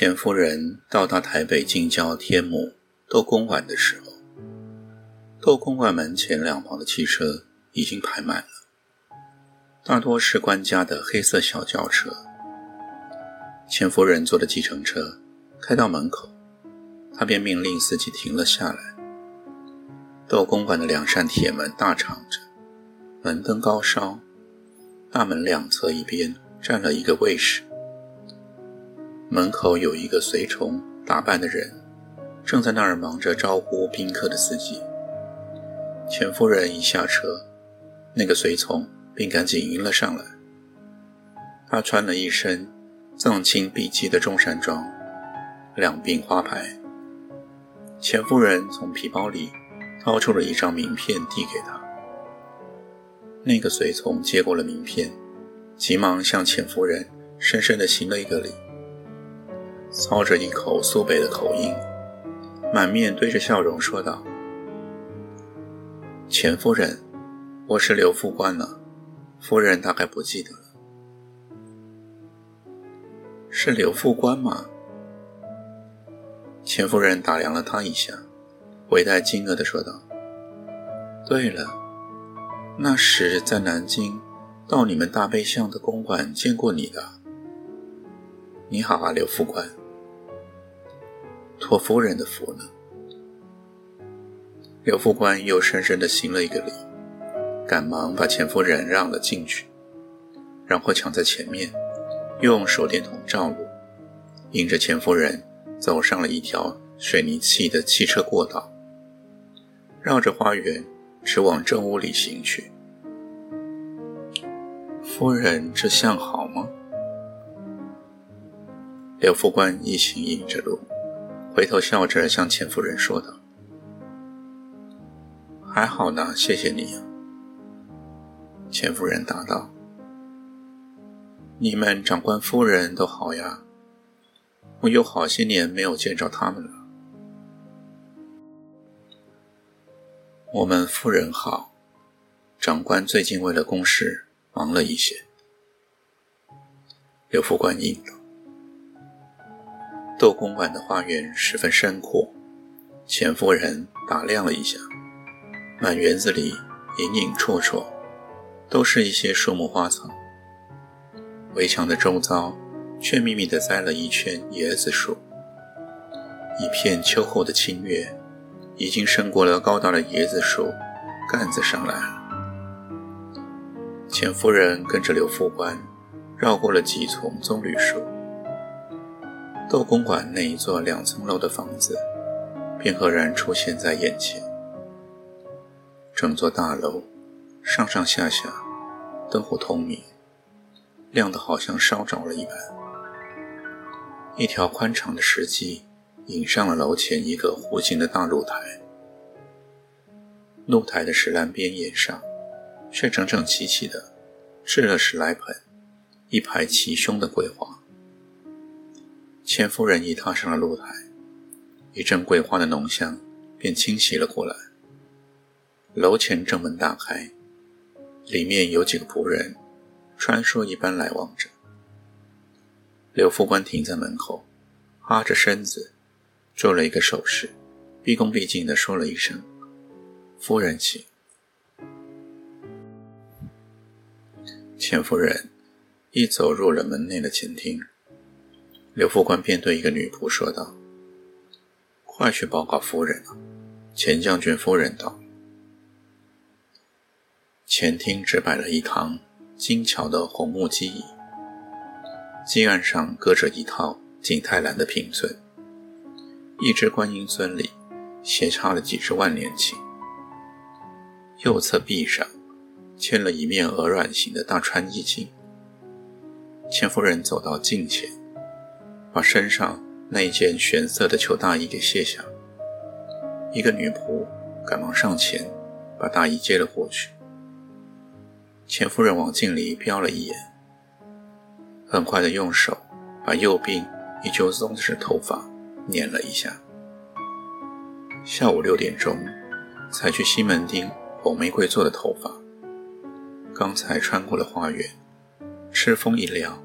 钱夫人到达台北近郊天母斗公馆的时候，斗公馆门前两旁的汽车已经排满了，大多是官家的黑色小轿车。钱夫人坐的计程车开到门口，她便命令司机停了下来。斗公馆的两扇铁门大敞着，门灯高烧。大门两侧一边站了一个卫士，门口有一个随从打扮的人，正在那儿忙着招呼宾客的司机。钱夫人一下车，那个随从便赶紧迎了上来。他穿了一身藏青碧鸡的中山装，两鬓花白。钱夫人从皮包里掏出了一张名片递给他。那个随从接过了名片，急忙向钱夫人深深地行了一个礼，操着一口苏北的口音，满面堆着笑容说道：“钱夫人，我是刘副官呢，夫人大概不记得了，是刘副官吗？”钱夫人打量了他一下，微带惊愕地说道：“对了。”那时在南京，到你们大悲巷的公馆见过你的。你好啊，刘副官。托夫人的福呢？刘副官又深深地行了一个礼，赶忙把钱夫人让了进去，然后抢在前面，用手电筒照路，迎着钱夫人走上了一条水泥砌的汽车过道，绕着花园。直往正屋里行去。夫人，这相好吗？刘副官一行引着路，回头笑着向钱夫人说道：“还好呢，谢谢你。”钱夫人答道：“你们长官夫人都好呀，我有好些年没有见着他们了。”我们夫人好，长官最近为了公事忙了一些。刘副官应道：“窦公馆的花园十分深阔，钱夫人打量了一下，满园子里隐隐绰绰，都是一些树木花草。围墙的周遭却密密地栽了一圈椰子树，一片秋后的清月。”已经伸过了高大的椰子树干子上来了。钱夫人跟着刘副官绕过了几丛棕榈树，窦公馆那一座两层楼的房子便赫然出现在眼前。整座大楼上上下下灯火通明，亮得好像烧着了一般。一条宽敞的石阶。引上了楼前一个弧形的大露台，露台的石栏边沿上，却整整齐齐的置了十来盆一排齐胸的桂花。钱夫人一踏上了露台，一阵桂花的浓香便侵袭了过来。楼前正门大开，里面有几个仆人穿梭一般来往着。刘副官停在门口，趴着身子。做了一个手势，毕恭毕敬地说了一声：“夫人请。”钱夫人一走入了门内的前厅，刘副官便对一个女仆说道：“快去报告夫人了，钱将军夫人道。”前厅只摆了一堂精巧的红木机椅，机案上搁着一套景泰蓝的瓶尊。一只观音尊里斜插了几只万年青，右侧壁上嵌了一面鹅卵形的大川意镜，钱夫人走到镜前，把身上那一件玄色的裘大衣给卸下。一个女仆赶忙上前，把大衣接了过去。钱夫人往镜里瞟了一眼，很快的用手把右鬓依旧松弛的头发捻了一下。下午六点钟，才去西门町红玫瑰做的头发。刚才穿过了花园，吃风一撩，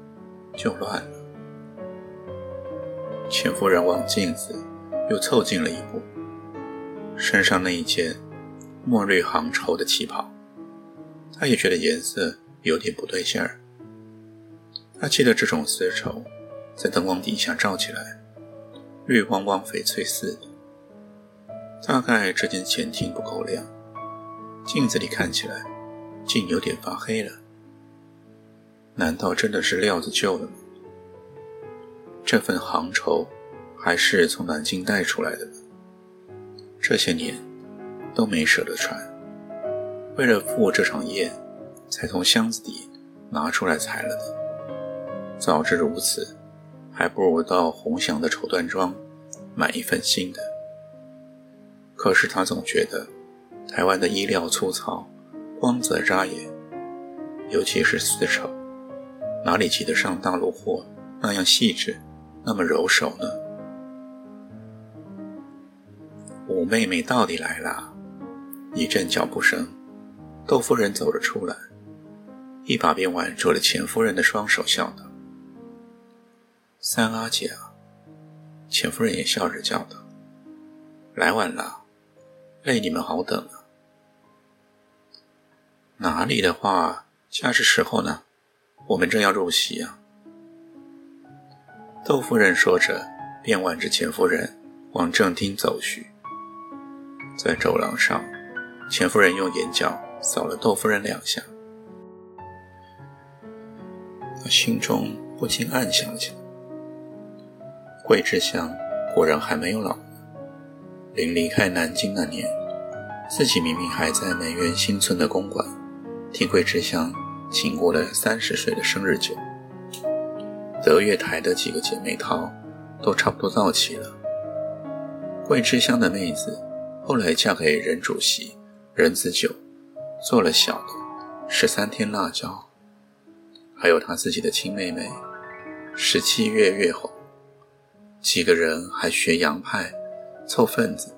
就乱了。钱夫人望镜子，又凑近了一步，身上那一件墨绿杭绸的旗袍，她也觉得颜色有点不对劲儿。她记得这种丝绸，在灯光底下照起来，绿汪汪、翡翠似的。大概这间前厅不够亮，镜子里看起来竟有点发黑了。难道真的是料子旧了吗？这份杭绸还是从南京带出来的呢？这些年都没舍得穿，为了赴这场宴，才从箱子底拿出来裁了的。早知如此，还不如到鸿祥的绸缎庄买一份新的。可是他总觉得，台湾的衣料粗糙，光泽扎眼，尤其是丝绸，哪里及得上大陆货那样细致，那么柔手呢？五妹妹到底来了！一阵脚步声，窦夫人走了出来，一把便挽住了钱夫人的双手，笑道：“三阿姐啊！”钱夫人也笑着叫道：“来晚了。”累你们好等了。哪里的话，恰是时候呢。我们正要入席啊。窦夫人说着，便挽着钱夫人往正厅走去。在走廊上，钱夫人用眼角扫了窦夫人两下，她心中不禁暗想起来：桂枝香果然还没有老。临离开南京那年，自己明明还在梅园新村的公馆，替桂枝香请过了三十岁的生日酒。德月台的几个姐妹淘都差不多到齐了。桂枝香的妹子后来嫁给任主席任子久，做了小的十三天辣椒。还有她自己的亲妹妹十七月月红，几个人还学洋派。凑份子，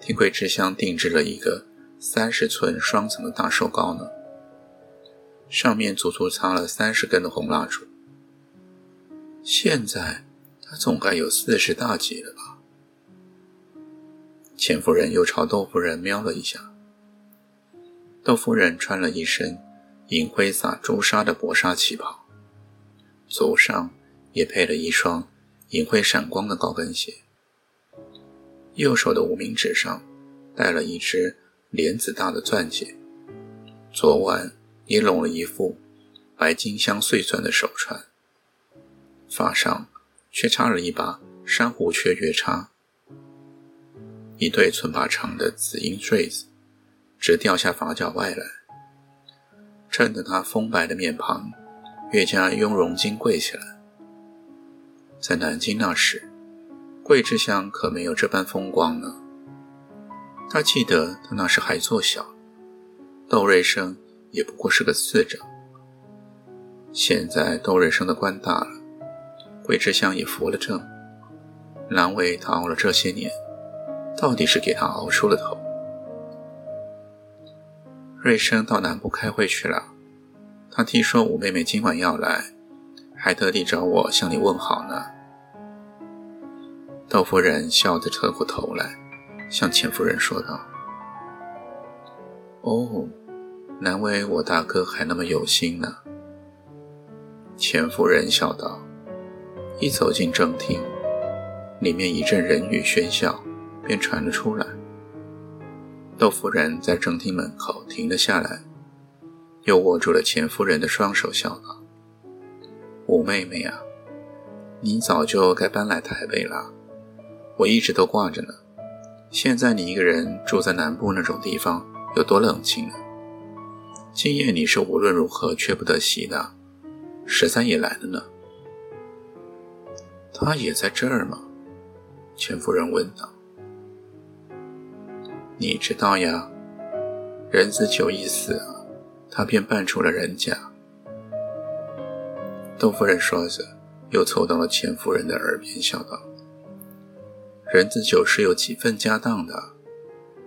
替桂枝香定制了一个三十寸双层的大寿糕呢，上面足足插了三十根的红蜡烛。现在他总该有四十大几了吧？钱夫人又朝窦夫人瞄了一下。窦夫人穿了一身银灰撒朱砂的薄纱旗袍，足上也配了一双银灰闪光的高跟鞋。右手的无名指上戴了一只莲子大的钻戒，左腕也拢了一副白金镶碎钻的手串，发上却插了一把珊瑚雀月叉，一对寸把长的紫银坠子直掉下发角外来，衬得她丰白的面庞越加雍容金贵起来。在南京那时。桂枝香可没有这般风光呢。他记得他那时还做小，窦瑞生也不过是个次长。现在窦瑞生的官大了，桂枝香也扶了正，难为他熬了这些年，到底是给他熬出了头。瑞生到南部开会去了，他听说五妹妹今晚要来，还特地找我向你问好呢。窦夫人笑着侧过头来，向钱夫人说道：“哦，难为我大哥还那么有心呢。”钱夫人笑道，一走进正厅，里面一阵人语喧嚣，便传了出来。窦夫人在正厅门口停了下来，又握住了钱夫人的双手，笑道：“五妹妹啊，你早就该搬来台北了。”我一直都挂着呢。现在你一个人住在南部那种地方，有多冷清呢？今夜你是无论如何缺不得席的。十三也来了呢。他也在这儿吗？钱夫人问道。你知道呀，人子久一死啊，他便搬出了人家。窦夫人说着，又凑到了钱夫人的耳边，笑道：“人子久是有几份家当的，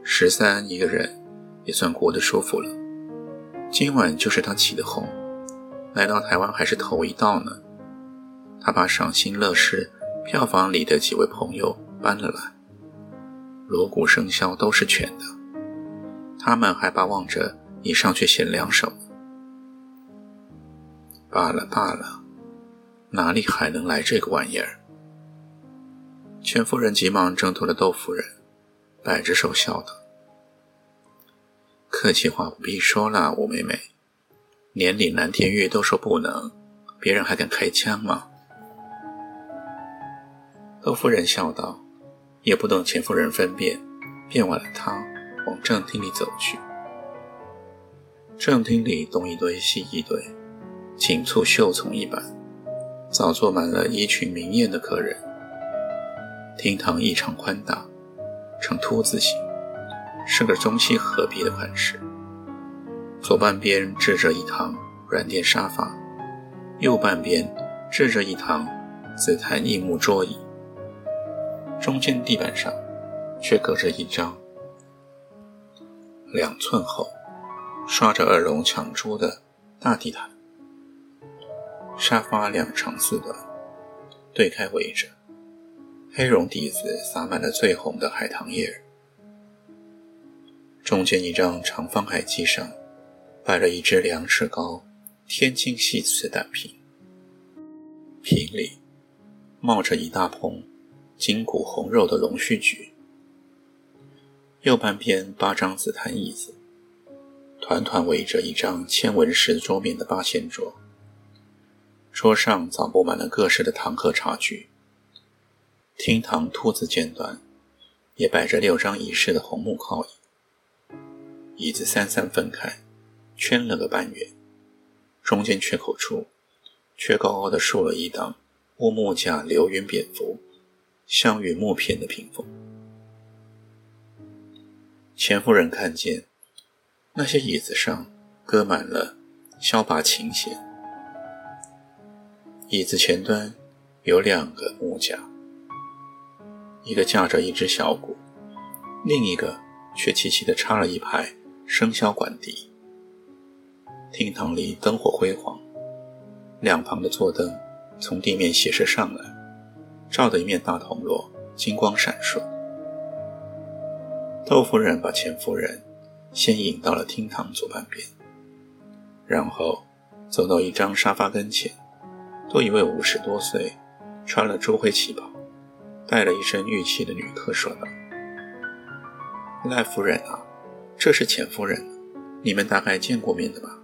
十三一个人，也算过得舒服了。今晚就是他起的哄，来到台湾还是头一道呢。他把赏心乐事票房里的几位朋友搬了来。”锣鼓生箫都是全的，他们还巴望着你上去写两首。罢了罢了，哪里还能来这个玩意儿？全夫人急忙挣脱了窦夫人，摆着手笑道：“客气话不必说了，吴妹妹，连李蓝天玉都说不能，别人还敢开枪吗？”窦夫人笑道。也不等钱夫人分辨，便挽了她往正厅里走去。正厅里东一堆西一堆，紧簇绣丛一般，早坐满了衣裙明艳的客人。厅堂异常宽大，呈凸字形，是个中西合璧的款式。左半边置着一堂软垫沙发，右半边置着一堂紫檀硬木桌椅。中间地板上，却隔着一张两寸厚、刷着二龙抢珠的大地毯。沙发两长四短，对开围着，黑绒底子撒满了最红的海棠叶。中间一张长方海几上，摆了一只两尺高、天青细瓷胆瓶，瓶里冒着一大捧。筋骨红肉的龙须菊，右半边八张紫檀椅子，团团围着一张千纹石桌面的八仙桌。桌上早布满了各式的唐和茶具。厅堂兔子间端，也摆着六张仪式的红木靠椅，椅子三三分开，圈了个半圆，中间缺口处，却高高的竖了一档乌木架流云蝙蝠。镶与木片的屏风，钱夫人看见那些椅子上搁满了箫把琴弦，椅子前端有两个木架，一个架着一只小鼓，另一个却齐齐地插了一排笙箫管笛。厅堂里灯火辉煌，两旁的座灯从地面斜射上来。照的一面大铜锣，金光闪烁。窦夫人把钱夫人先引到了厅堂左半边，然后走到一张沙发跟前，对一位五十多岁、穿了朱灰旗袍、戴了一身玉器的女客说道：“赖夫人啊，这是钱夫人，你们大概见过面的吧？”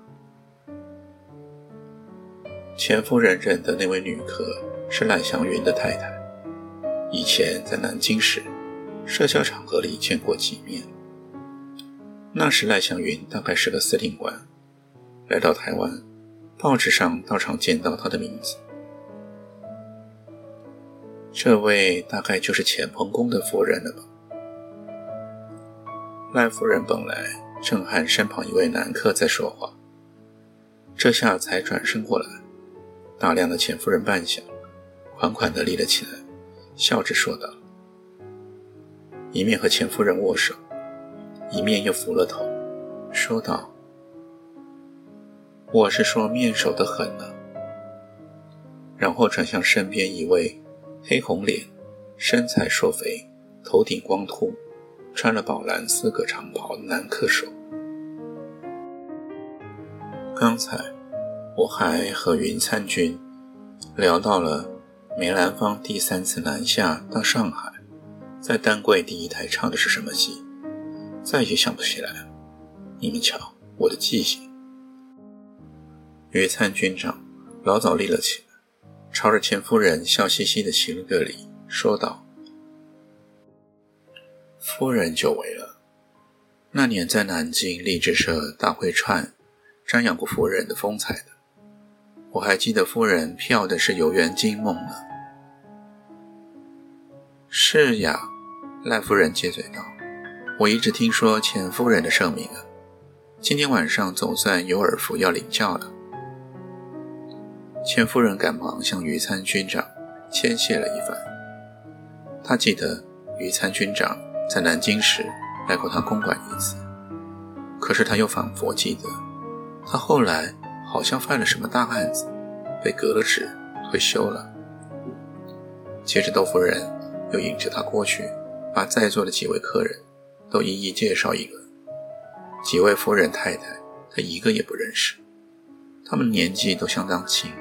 钱夫人认得那位女客是赖祥云的太太。以前在南京时，社交场合里见过几面。那时赖祥云大概是个司令官，来到台湾，报纸上倒常见到他的名字。这位大概就是钱鹏公的夫人了吧？赖夫人本来正和身旁一位男客在说话，这下才转身过来，打量了钱夫人半晌，款款地立了起来。笑着说道，一面和钱夫人握手，一面又扶了头，说道：“我是说面熟的很呢。”然后转向身边一位黑红脸、身材硕肥、头顶光秃、穿了宝蓝丝格长袍的男客手：“刚才我还和云参君聊到了。”梅兰芳第三次南下到上海，在丹桂第一台唱的是什么戏？再也想不起来了。你们瞧，我的记性。余参军长老早立了起来，朝着钱夫人笑嘻嘻的行了个礼，说道：“夫人久违了。那年在南京励志社大会串，瞻仰过夫人的风采的。我还记得夫人票的是游园惊梦呢。”是呀，赖夫人接嘴道：“我一直听说钱夫人的盛名啊，今天晚上总算有耳福要领教了。”钱夫人赶忙向余参军长谦谢了一番。他记得余参军长在南京时来过他公馆一次，可是他又仿佛记得，他后来好像犯了什么大案子，被革了职，退休了。接着，窦夫人又引着他过去，把在座的几位客人都一一介绍一轮。几位夫人太太，他一个也不认识，他们年纪都相当轻。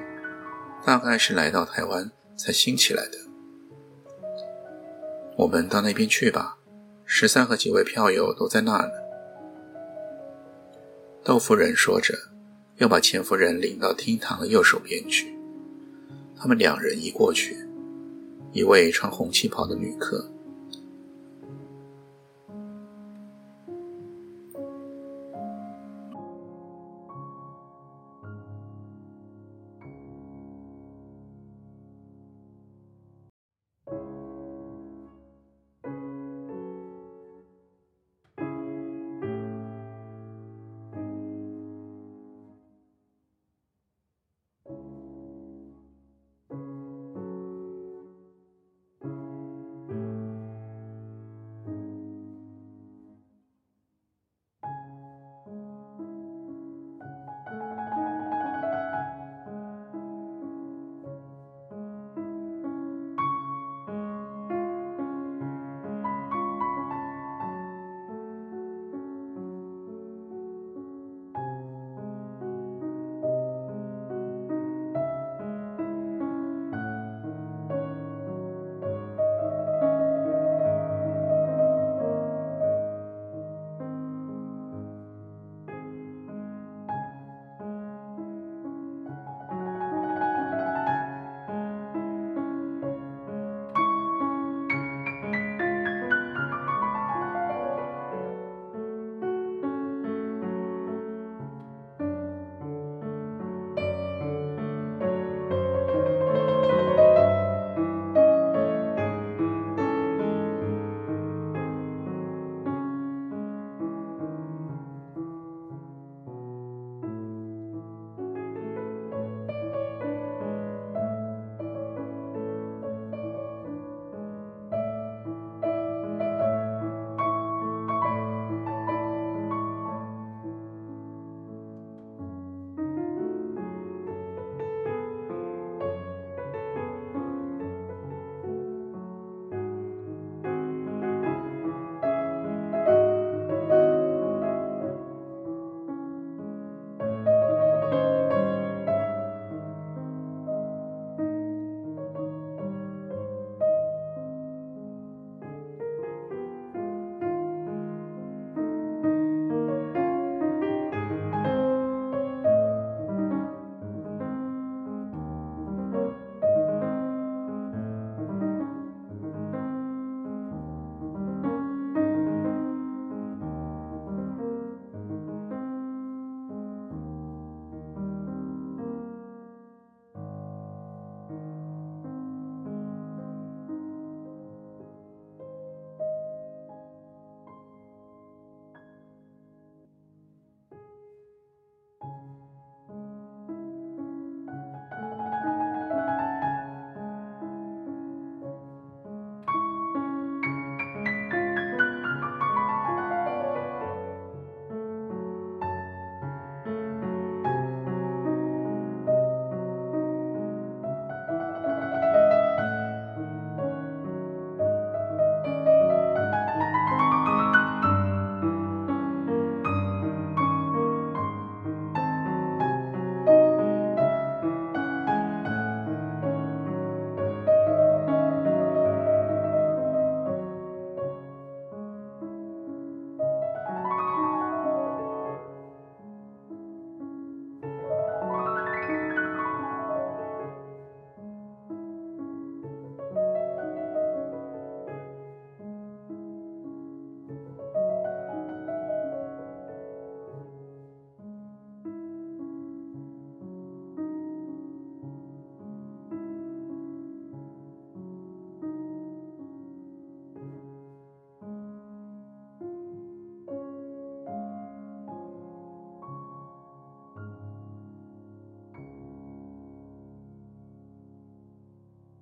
大概是来到台湾才兴起来的。我们到那边去吧，十三和几位票友都在那呢。窦夫人说着，又把钱夫人领到厅堂的右手边去。他们两人一过去，一位穿红旗袍的女客